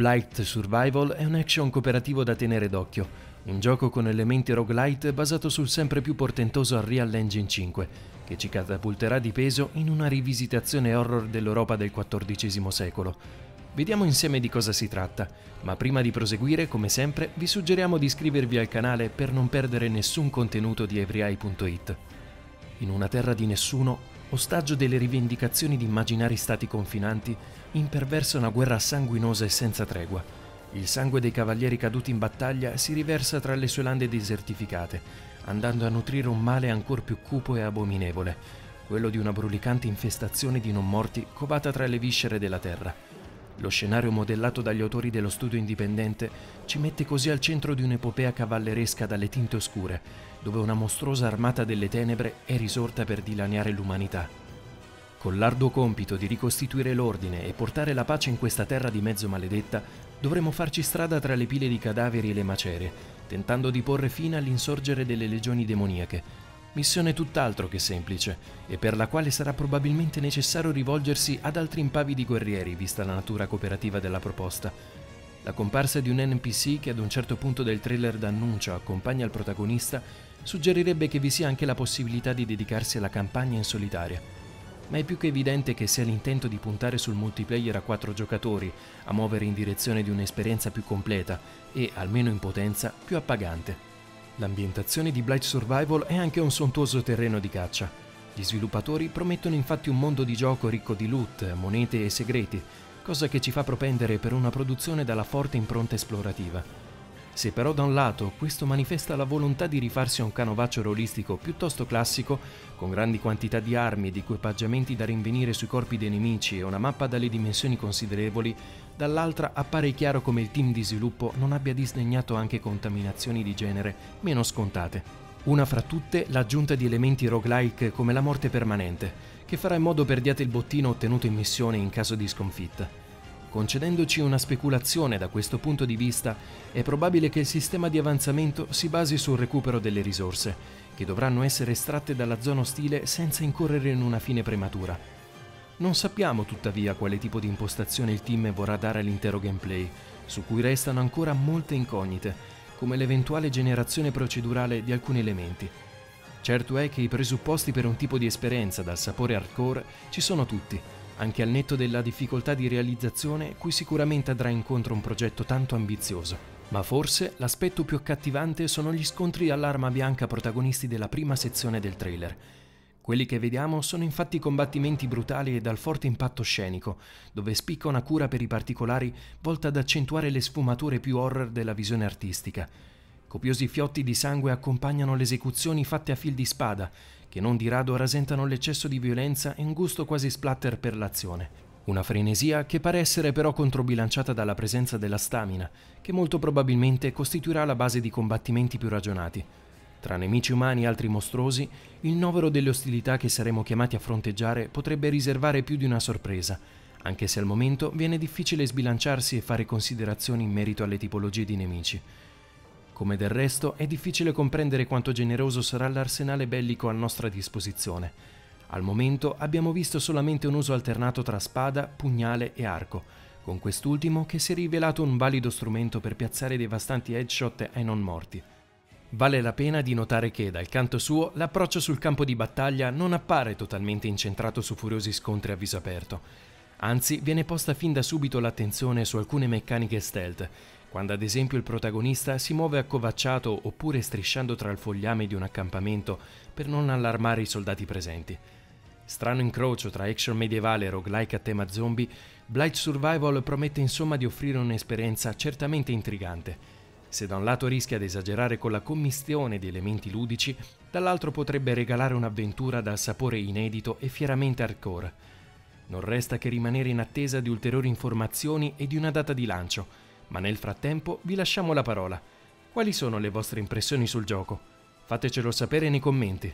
Blight Survival è un action cooperativo da tenere d'occhio, un gioco con elementi roguelite basato sul sempre più portentoso Unreal Engine 5, che ci catapulterà di peso in una rivisitazione horror dell'Europa del XIV secolo. Vediamo insieme di cosa si tratta, ma prima di proseguire, come sempre, vi suggeriamo di iscrivervi al canale per non perdere nessun contenuto di everyeye.it. In una terra di nessuno, ostaggio delle rivendicazioni di immaginari stati confinanti, imperversa una guerra sanguinosa e senza tregua. Il sangue dei cavalieri caduti in battaglia si riversa tra le sue lande desertificate, andando a nutrire un male ancor più cupo e abominevole, quello di una brulicante infestazione di non morti covata tra le viscere della terra. Lo scenario modellato dagli autori dello studio indipendente ci mette così al centro di un'epopea cavalleresca dalle tinte oscure, dove una mostruosa armata delle tenebre è risorta per dilaniare l'umanità. Con l'arduo compito di ricostituire l'ordine e portare la pace in questa terra di mezzo maledetta, dovremo farci strada tra le pile di cadaveri e le macerie, tentando di porre fine all'insorgere delle legioni demoniache. Missione tutt'altro che semplice, e per la quale sarà probabilmente necessario rivolgersi ad altri impavidi guerrieri, vista la natura cooperativa della proposta. La comparsa di un NPC che ad un certo punto del trailer d'annuncio accompagna il protagonista suggerirebbe che vi sia anche la possibilità di dedicarsi alla campagna in solitaria ma è più che evidente che sia l'intento di puntare sul multiplayer a quattro giocatori, a muovere in direzione di un'esperienza più completa e, almeno in potenza, più appagante. L'ambientazione di Blight Survival è anche un sontuoso terreno di caccia. Gli sviluppatori promettono infatti un mondo di gioco ricco di loot, monete e segreti, cosa che ci fa propendere per una produzione dalla forte impronta esplorativa. Se però da un lato questo manifesta la volontà di rifarsi a un canovaccio rolistico piuttosto classico, con grandi quantità di armi ed equipaggiamenti da rinvenire sui corpi dei nemici e una mappa dalle dimensioni considerevoli, dall'altra appare chiaro come il team di sviluppo non abbia disdegnato anche contaminazioni di genere meno scontate. Una fra tutte l'aggiunta di elementi roguelike come la morte permanente, che farà in modo perdiate il bottino ottenuto in missione in caso di sconfitta. Concedendoci una speculazione da questo punto di vista, è probabile che il sistema di avanzamento si basi sul recupero delle risorse, che dovranno essere estratte dalla zona ostile senza incorrere in una fine prematura. Non sappiamo tuttavia quale tipo di impostazione il team vorrà dare all'intero gameplay, su cui restano ancora molte incognite, come l'eventuale generazione procedurale di alcuni elementi. Certo è che i presupposti per un tipo di esperienza dal sapore hardcore ci sono tutti, anche al netto della difficoltà di realizzazione cui sicuramente andrà incontro un progetto tanto ambizioso. Ma forse l'aspetto più accattivante sono gli scontri all'arma bianca protagonisti della prima sezione del trailer. Quelli che vediamo sono infatti combattimenti brutali e dal forte impatto scenico, dove spicca una cura per i particolari volta ad accentuare le sfumature più horror della visione artistica. Copiosi fiotti di sangue accompagnano le esecuzioni fatte a fil di spada, che non di rado rasentano l'eccesso di violenza e un gusto quasi splatter per l'azione. Una frenesia che pare essere però controbilanciata dalla presenza della stamina, che molto probabilmente costituirà la base di combattimenti più ragionati. Tra nemici umani e altri mostruosi, il novero delle ostilità che saremo chiamati a fronteggiare potrebbe riservare più di una sorpresa, anche se al momento viene difficile sbilanciarsi e fare considerazioni in merito alle tipologie di nemici. Come del resto è difficile comprendere quanto generoso sarà l'arsenale bellico a nostra disposizione. Al momento abbiamo visto solamente un uso alternato tra spada, pugnale e arco, con quest'ultimo che si è rivelato un valido strumento per piazzare devastanti headshot ai non morti. Vale la pena di notare che, dal canto suo, l'approccio sul campo di battaglia non appare totalmente incentrato su furiosi scontri a viso aperto. Anzi, viene posta fin da subito l'attenzione su alcune meccaniche stealth, quando ad esempio il protagonista si muove accovacciato oppure strisciando tra il fogliame di un accampamento per non allarmare i soldati presenti. Strano incrocio tra action medievale e roguelike a tema zombie, Blight Survival promette insomma di offrire un'esperienza certamente intrigante. Se da un lato rischia di esagerare con la commistione di elementi ludici, dall'altro potrebbe regalare un'avventura dal sapore inedito e fieramente hardcore. Non resta che rimanere in attesa di ulteriori informazioni e di una data di lancio, ma nel frattempo vi lasciamo la parola. Quali sono le vostre impressioni sul gioco? Fatecelo sapere nei commenti.